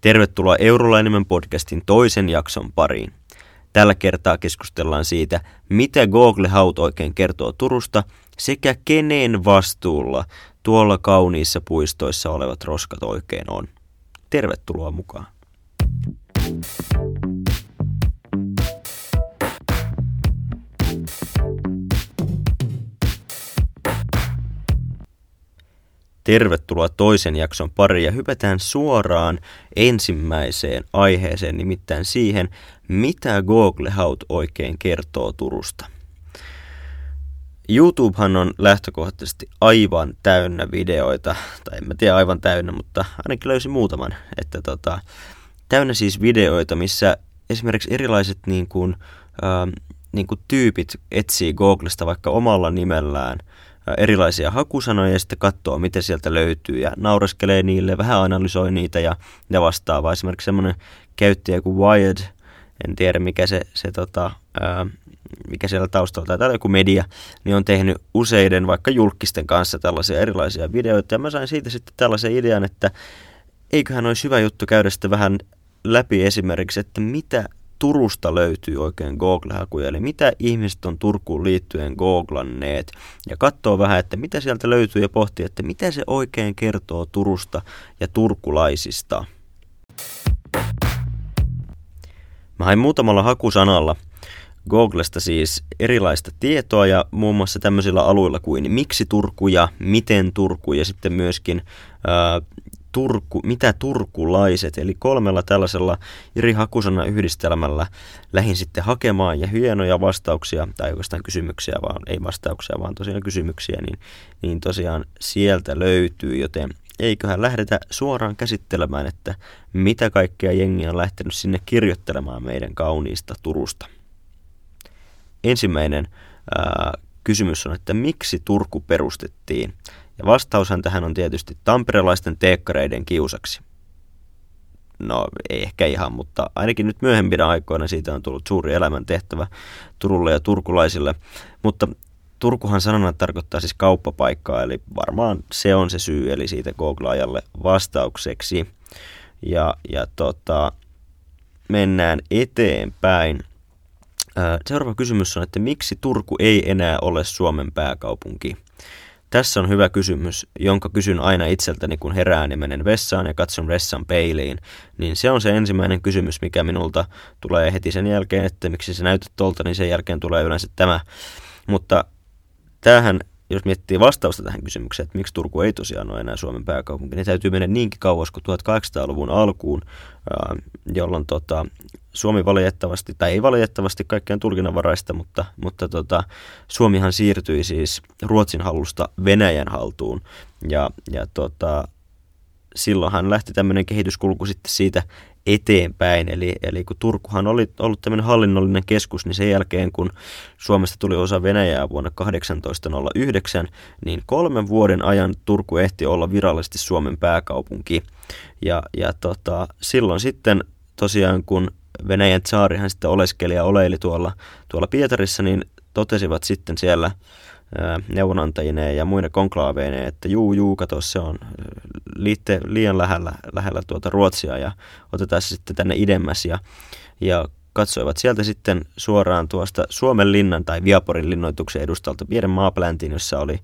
Tervetuloa Eurolainimen podcastin toisen jakson pariin. Tällä kertaa keskustellaan siitä, mitä Google Haut oikein kertoo Turusta sekä kenen vastuulla tuolla kauniissa puistoissa olevat roskat oikein on. Tervetuloa mukaan. Tervetuloa toisen jakson pariin ja hypätään suoraan ensimmäiseen aiheeseen, nimittäin siihen, mitä Google Haut oikein kertoo Turusta. YouTubehan on lähtökohtaisesti aivan täynnä videoita, tai en mä tiedä aivan täynnä, mutta ainakin löysin muutaman, että tota, täynnä siis videoita, missä esimerkiksi erilaiset niin kuin, äh, niin kuin tyypit etsii Googlesta vaikka omalla nimellään erilaisia hakusanoja ja sitten katsoo, mitä sieltä löytyy ja naureskelee niille, vähän analysoi niitä ja, ja vastaavaa. Esimerkiksi semmoinen käyttäjä kuin Wired, en tiedä mikä se, se tota, ää, mikä siellä taustalla tai joku media, niin on tehnyt useiden vaikka julkisten kanssa tällaisia erilaisia videoita. Ja mä sain siitä sitten tällaisen idean, että eiköhän olisi hyvä juttu käydä sitten vähän läpi esimerkiksi, että mitä Turusta löytyy oikein Google-hakuja, eli mitä ihmiset on Turkuun liittyen googlanneet, ja katsoo vähän, että mitä sieltä löytyy ja pohtii, että mitä se oikein kertoo Turusta ja turkulaisista. Mä hain muutamalla hakusanalla Googlesta siis erilaista tietoa ja muun muassa tämmöisillä alueilla kuin miksi Turku ja miten Turku ja sitten myöskin ää, Turku, mitä turkulaiset, eli kolmella tällaisella eri hakusana yhdistelmällä lähin sitten hakemaan ja hienoja vastauksia, tai oikeastaan kysymyksiä, vaan ei vastauksia, vaan tosiaan kysymyksiä, niin, niin tosiaan sieltä löytyy, joten eiköhän lähdetä suoraan käsittelemään, että mitä kaikkea jengi on lähtenyt sinne kirjoittelemaan meidän kauniista Turusta. Ensimmäinen ää, kysymys on, että miksi Turku perustettiin? Ja vastaushan tähän on tietysti tamperelaisten teekkareiden kiusaksi. No, ei ehkä ihan, mutta ainakin nyt myöhempinä aikoina siitä on tullut suuri elämäntehtävä Turulle ja turkulaisille. Mutta Turkuhan sanana tarkoittaa siis kauppapaikkaa, eli varmaan se on se syy, eli siitä Google-ajalle vastaukseksi. Ja, ja tota, mennään eteenpäin. Seuraava kysymys on, että miksi Turku ei enää ole Suomen pääkaupunki? Tässä on hyvä kysymys, jonka kysyn aina itseltäni, kun herään ja menen vessaan ja katson vessan peiliin. Niin se on se ensimmäinen kysymys, mikä minulta tulee heti sen jälkeen, että miksi se näyttää tolta, niin sen jälkeen tulee yleensä tämä. Mutta tämähän jos miettii vastausta tähän kysymykseen, että miksi Turku ei tosiaan ole enää Suomen pääkaupunki, niin täytyy mennä niinkin kauas kuin 1800-luvun alkuun, jolloin tota, Suomi valitettavasti, tai ei valitettavasti kaikkein tulkinnanvaraista, mutta, mutta tota, Suomihan siirtyi siis Ruotsin hallusta Venäjän haltuun. Ja, ja tota, silloinhan lähti tämmöinen kehityskulku sitten siitä eteenpäin. Eli, eli kun Turkuhan oli ollut tämmöinen hallinnollinen keskus, niin sen jälkeen kun Suomesta tuli osa Venäjää vuonna 1809, niin kolmen vuoden ajan Turku ehti olla virallisesti Suomen pääkaupunki. Ja, ja tota, silloin sitten tosiaan kun Venäjän tsaarihan sitten oleskeli ja oleili tuolla, tuolla Pietarissa, niin totesivat sitten siellä neuvonantajineen ja muina konklaaveineen, että juu, juu, kato, se on liitte, liian lähellä, lähellä tuota Ruotsia ja otetaan se sitten tänne idemmäs. Ja, ja katsoivat sieltä sitten suoraan tuosta Suomen linnan tai Viaporin linnoituksen edustalta pienen maapläntin, jossa oli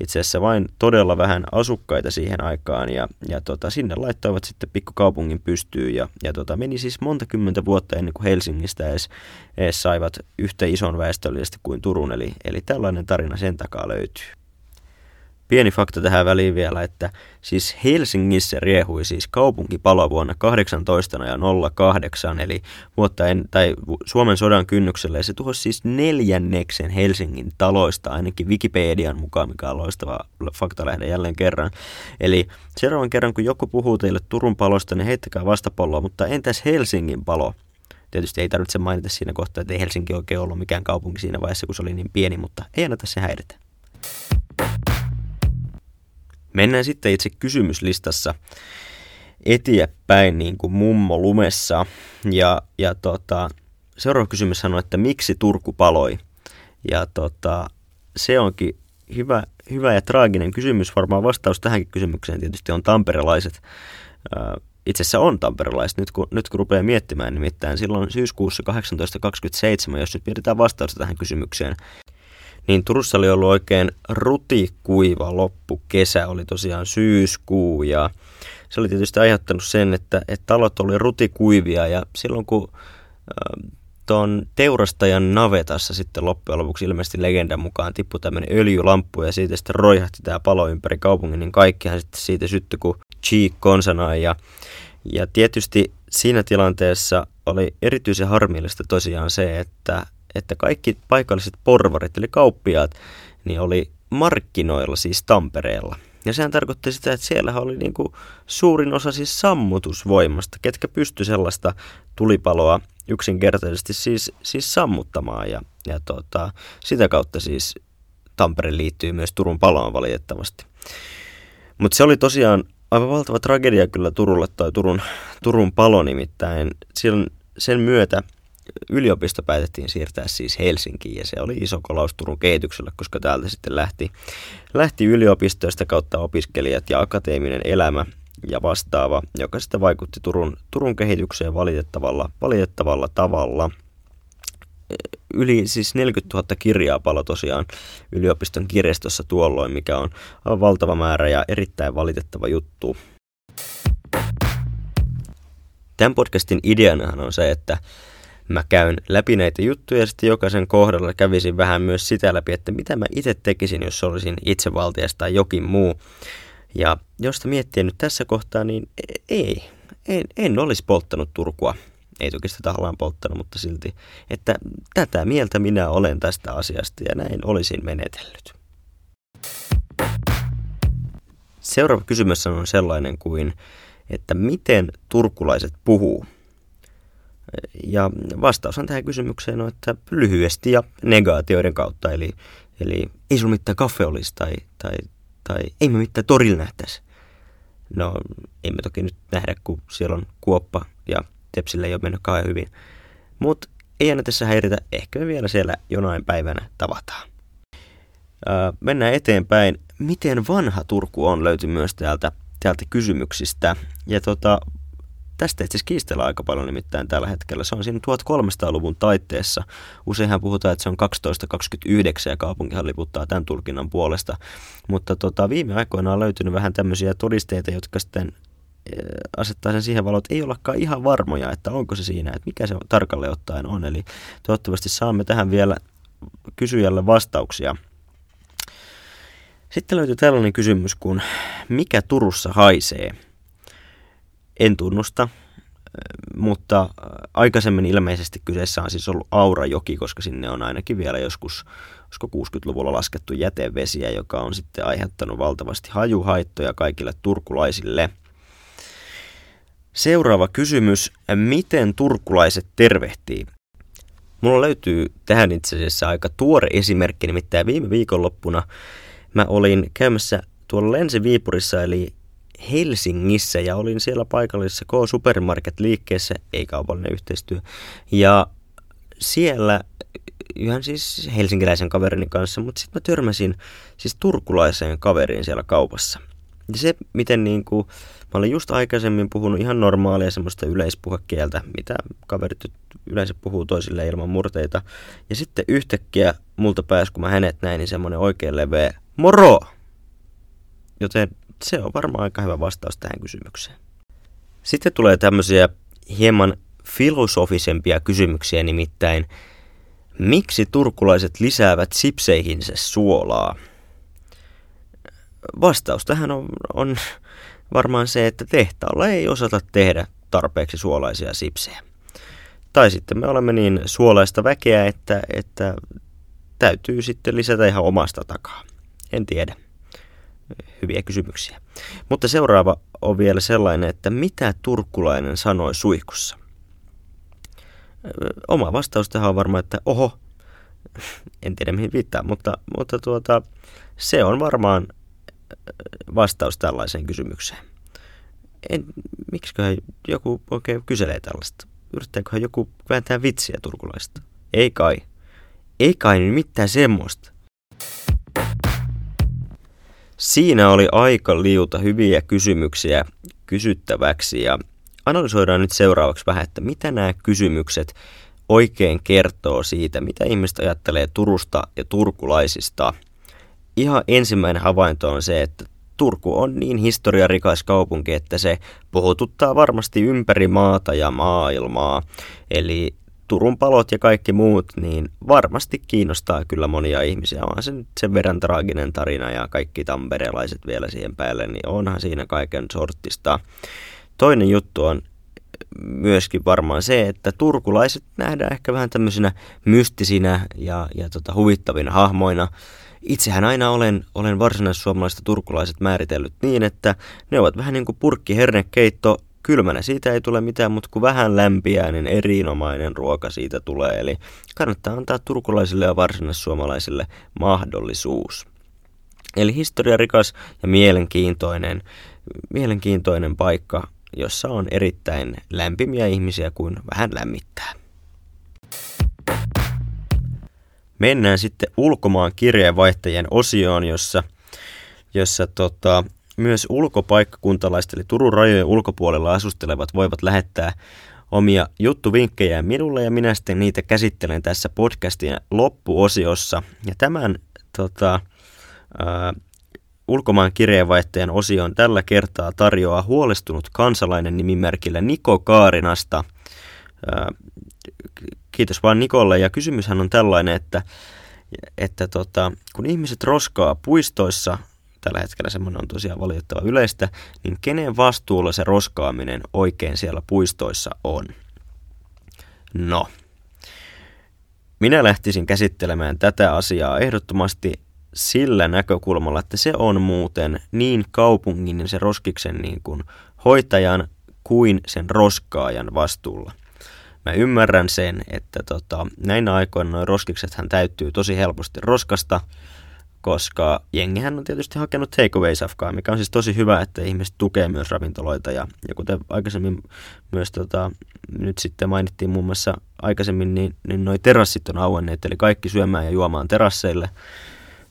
itse asiassa vain todella vähän asukkaita siihen aikaan ja, ja tota, sinne laittoivat sitten pikkukaupungin pystyyn ja, ja tota, meni siis monta kymmentä vuotta ennen kuin Helsingistä edes, edes saivat yhtä ison väestöllisesti kuin Turun, eli, eli tällainen tarina sen takaa löytyy. Pieni fakta tähän väliin vielä, että siis Helsingissä riehui siis kaupunkipalo vuonna 1808, eli vuotta en, tai Suomen sodan kynnyksellä, ja se tuhosi siis neljänneksen Helsingin taloista, ainakin Wikipedian mukaan, mikä on loistava faktalähde jälleen kerran. Eli seuraavan kerran, kun joku puhuu teille Turun palosta, niin heittäkää vastapalloa, mutta entäs Helsingin palo? Tietysti ei tarvitse mainita siinä kohtaa, että ei Helsinki oikein ollut mikään kaupunki siinä vaiheessa, kun se oli niin pieni, mutta ei anneta se häiritä. Mennään sitten itse kysymyslistassa eteenpäin niin kuin mummo lumessa. Ja, ja tota, seuraava kysymys on, että miksi Turku paloi? Ja tota, se onkin hyvä, hyvä ja traaginen kysymys. Varmaan vastaus tähänkin kysymykseen tietysti on tamperelaiset. itse asiassa on tamperelaiset, nyt kun, nyt kun rupeaa miettimään nimittäin silloin syyskuussa 1827, jos nyt mietitään vastausta tähän kysymykseen, niin Turussa oli ollut oikein rutikuiva loppukesä, oli tosiaan syyskuu ja se oli tietysti aiheuttanut sen, että, että talot oli rutikuivia ja silloin kun äh, tuon teurastajan navetassa sitten loppujen lopuksi ilmeisesti legendan mukaan tippui tämmöinen öljylamppu ja siitä sitten roihahti tämä palo ympäri kaupungin, niin kaikkihan sitten siitä syttyi kuin cheek konsana ja, ja tietysti siinä tilanteessa oli erityisen harmillista tosiaan se, että, että kaikki paikalliset porvarit eli kauppiaat niin oli markkinoilla siis Tampereella – ja sehän tarkoitti sitä, että siellä oli niin kuin suurin osa siis sammutusvoimasta, ketkä pysty sellaista tulipaloa yksinkertaisesti siis, siis sammuttamaan. Ja, ja tota, sitä kautta siis Tampere liittyy myös Turun paloon valitettavasti. Mutta se oli tosiaan aivan valtava tragedia kyllä Turulle tai Turun, Turun palo nimittäin. Sen myötä yliopisto päätettiin siirtää siis Helsinkiin ja se oli iso kolaus Turun kehityksellä, koska täältä sitten lähti, lähti yliopistoista kautta opiskelijat ja akateeminen elämä ja vastaava, joka sitten vaikutti Turun, Turun kehitykseen valitettavalla, valitettavalla tavalla. Yli siis 40 000 kirjaa palo tosiaan yliopiston kirjastossa tuolloin, mikä on valtava määrä ja erittäin valitettava juttu. Tämän podcastin ideanahan on se, että mä käyn läpi näitä juttuja ja sitten jokaisen kohdalla kävisin vähän myös sitä läpi, että mitä mä itse tekisin, jos olisin itsevaltias tai jokin muu. Ja jos miettii nyt tässä kohtaa, niin e- ei, en, en olisi polttanut Turkua. Ei toki sitä tahallaan polttanut, mutta silti, että tätä mieltä minä olen tästä asiasta ja näin olisin menetellyt. Seuraava kysymys on sellainen kuin, että miten turkulaiset puhuu – ja vastaushan tähän kysymykseen on, että lyhyesti ja negaatioiden kautta. Eli, eli ei sulla mitään kaffe olisi tai, tai, tai ei me mitään torilla nähtäisi. No, emme toki nyt nähdä, kun siellä on kuoppa ja Tepsille ei ole mennyt kauhean hyvin. Mutta ei aina tässä häiritä, ehkä me vielä siellä jonain päivänä tavataan. Ää, mennään eteenpäin. Miten vanha Turku on löytyy myös täältä, täältä kysymyksistä. Ja tota, Tästä itse kiistellään aika paljon nimittäin tällä hetkellä. Se on siinä 1300-luvun taitteessa. Useinhan puhutaan, että se on 1229 ja kaupunkihan liputtaa tämän tulkinnan puolesta. Mutta tota, viime aikoina on löytynyt vähän tämmöisiä todisteita, jotka sitten eh, asettaa sen siihen valoon, että ei ollakaan ihan varmoja, että onko se siinä, että mikä se tarkalleen ottaen on. Eli toivottavasti saamme tähän vielä kysyjälle vastauksia. Sitten löytyy tällainen kysymys kuin, mikä Turussa haisee? En tunnusta, mutta aikaisemmin ilmeisesti kyseessä on siis ollut Aurajoki, koska sinne on ainakin vielä joskus olisiko 60-luvulla laskettu jätevesiä, joka on sitten aiheuttanut valtavasti hajuhaittoja kaikille turkulaisille. Seuraava kysymys. Miten turkulaiset tervehtii? Mulla löytyy tähän itse asiassa aika tuore esimerkki, nimittäin viime viikonloppuna mä olin käymässä tuolla Länsi-Viipurissa, eli Helsingissä ja olin siellä paikallisessa K-supermarket-liikkeessä, ei kaupallinen yhteistyö. Ja siellä ihan siis helsinkiläisen kaverini kanssa, mutta sitten mä törmäsin siis turkulaiseen kaveriin siellä kaupassa. Ja se, miten niin kuin, mä olin just aikaisemmin puhunut ihan normaalia semmoista yleispuhekieltä, mitä kaverit yleensä puhuu toisille ilman murteita. Ja sitten yhtäkkiä multa pääsi, kun mä hänet näin, niin semmoinen oikein leveä moro! Joten se on varmaan aika hyvä vastaus tähän kysymykseen. Sitten tulee tämmöisiä hieman filosofisempia kysymyksiä, nimittäin miksi turkulaiset lisäävät sipseihinsä suolaa? Vastaus tähän on, on varmaan se, että tehtaalla ei osata tehdä tarpeeksi suolaisia sipsejä. Tai sitten me olemme niin suolaista väkeä, että, että täytyy sitten lisätä ihan omasta takaa. En tiedä hyviä kysymyksiä. Mutta seuraava on vielä sellainen, että mitä turkulainen sanoi suihkussa? Oma vastaus tähän on varmaan, että oho, en tiedä mihin viittaa, mutta, mutta tuota, se on varmaan vastaus tällaiseen kysymykseen. En, miksiköhän joku oikein kyselee tällaista? Yrittääköhän joku vääntää vitsiä turkulaista? Ei kai. Ei kai niin mitään semmoista. Siinä oli aika liuta hyviä kysymyksiä kysyttäväksi ja analysoidaan nyt seuraavaksi vähän, että mitä nämä kysymykset oikein kertoo siitä, mitä ihmiset ajattelee Turusta ja turkulaisista. Ihan ensimmäinen havainto on se, että Turku on niin historiarikas kaupunki, että se puhututtaa varmasti ympäri maata ja maailmaa. Eli Turun palot ja kaikki muut, niin varmasti kiinnostaa kyllä monia ihmisiä. Onhan se nyt sen verran traaginen tarina ja kaikki tamperelaiset vielä siihen päälle, niin onhan siinä kaiken sortista. Toinen juttu on myöskin varmaan se, että turkulaiset nähdään ehkä vähän tämmöisinä mystisinä ja, ja tota, huvittavina hahmoina. Itsehän aina olen, olen varsinais-suomalaiset turkulaiset määritellyt niin, että ne ovat vähän niin kuin purkki hernekeitto kylmänä siitä ei tule mitään, mutta kun vähän lämpiää, niin erinomainen ruoka siitä tulee. Eli kannattaa antaa turkulaisille ja varsinaissuomalaisille mahdollisuus. Eli historiarikas ja mielenkiintoinen, mielenkiintoinen paikka, jossa on erittäin lämpimiä ihmisiä kuin vähän lämmittää. Mennään sitten ulkomaan kirjeenvaihtajien osioon, jossa, jossa tota, myös ulkopaikkakuntalaiset eli Turun rajojen ulkopuolella asustelevat voivat lähettää omia juttuvinkkejä minulle ja minä sitten niitä käsittelen tässä podcastin loppuosiossa. Ja tämän tota, ää, ulkomaan kirjeenvaihtajan osion tällä kertaa tarjoaa huolestunut kansalainen nimimerkillä Niko Kaarinasta. Ää, kiitos vaan Nikolle ja kysymyshän on tällainen, että, että tota, kun ihmiset roskaa puistoissa tällä hetkellä semmoinen on tosiaan valitettava yleistä, niin kenen vastuulla se roskaaminen oikein siellä puistoissa on? No, minä lähtisin käsittelemään tätä asiaa ehdottomasti sillä näkökulmalla, että se on muuten niin kaupungin ja se roskiksen niin kuin hoitajan kuin sen roskaajan vastuulla. Mä ymmärrän sen, että tota, näinä aikoina noin roskiksethan täyttyy tosi helposti roskasta, koska jengihän on tietysti hakenut takeaway-safkaa, mikä on siis tosi hyvä, että ihmiset tukee myös ravintoloita. Ja, ja kuten aikaisemmin myös tota, nyt sitten mainittiin muun muassa aikaisemmin, niin, niin noi terassit on auenneet, eli kaikki syömään ja juomaan terasseille.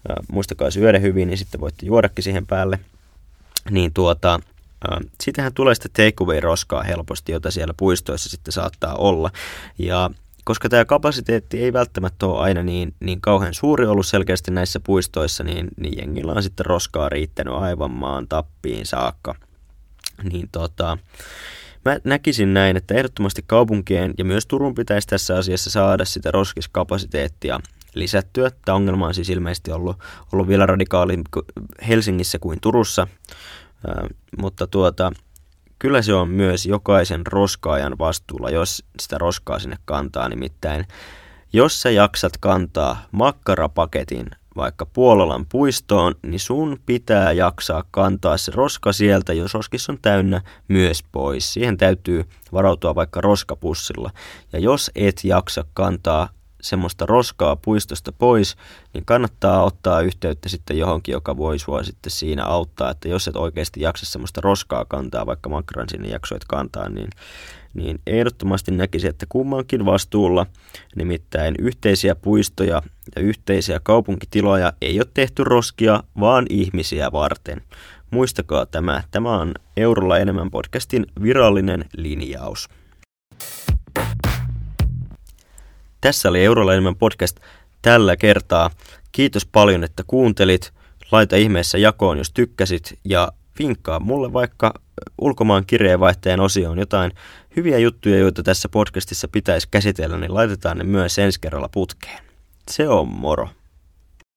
Ja muistakaa syödä hyvin, niin sitten voitte juodakin siihen päälle. Niin tuota, Sitähän tulee sitten takeaway-roskaa helposti, jota siellä puistoissa sitten saattaa olla. Ja koska tämä kapasiteetti ei välttämättä ole aina niin, niin kauhean suuri ollut selkeästi näissä puistoissa, niin, niin jengillä on sitten roskaa riittänyt aivan maan tappiin saakka. Niin tota, mä näkisin näin, että ehdottomasti kaupunkien ja myös Turun pitäisi tässä asiassa saada sitä roskiskapasiteettia lisättyä. Tämä ongelma on siis ilmeisesti ollut, ollut vielä radikaali Helsingissä kuin Turussa, äh, mutta tuota, kyllä se on myös jokaisen roskaajan vastuulla, jos sitä roskaa sinne kantaa. Nimittäin, jos sä jaksat kantaa makkarapaketin vaikka Puololan puistoon, niin sun pitää jaksaa kantaa se roska sieltä, jos roskis on täynnä, myös pois. Siihen täytyy varautua vaikka roskapussilla. Ja jos et jaksa kantaa semmoista roskaa puistosta pois, niin kannattaa ottaa yhteyttä sitten johonkin, joka voi sua sitten siinä auttaa, että jos et oikeasti jaksa semmoista roskaa kantaa, vaikka makran sinne jaksoit kantaa, niin, niin ehdottomasti näkisi, että kummankin vastuulla, nimittäin yhteisiä puistoja ja yhteisiä kaupunkitiloja ei ole tehty roskia, vaan ihmisiä varten. Muistakaa tämä, tämä on Eurolla enemmän podcastin virallinen linjaus. Tässä oli Eurolla enemmän podcast tällä kertaa. Kiitos paljon, että kuuntelit. Laita ihmeessä jakoon, jos tykkäsit ja vinkkaa mulle vaikka ulkomaan kirjeenvaihtajan osioon jotain hyviä juttuja, joita tässä podcastissa pitäisi käsitellä, niin laitetaan ne myös ensi kerralla putkeen. Se on moro.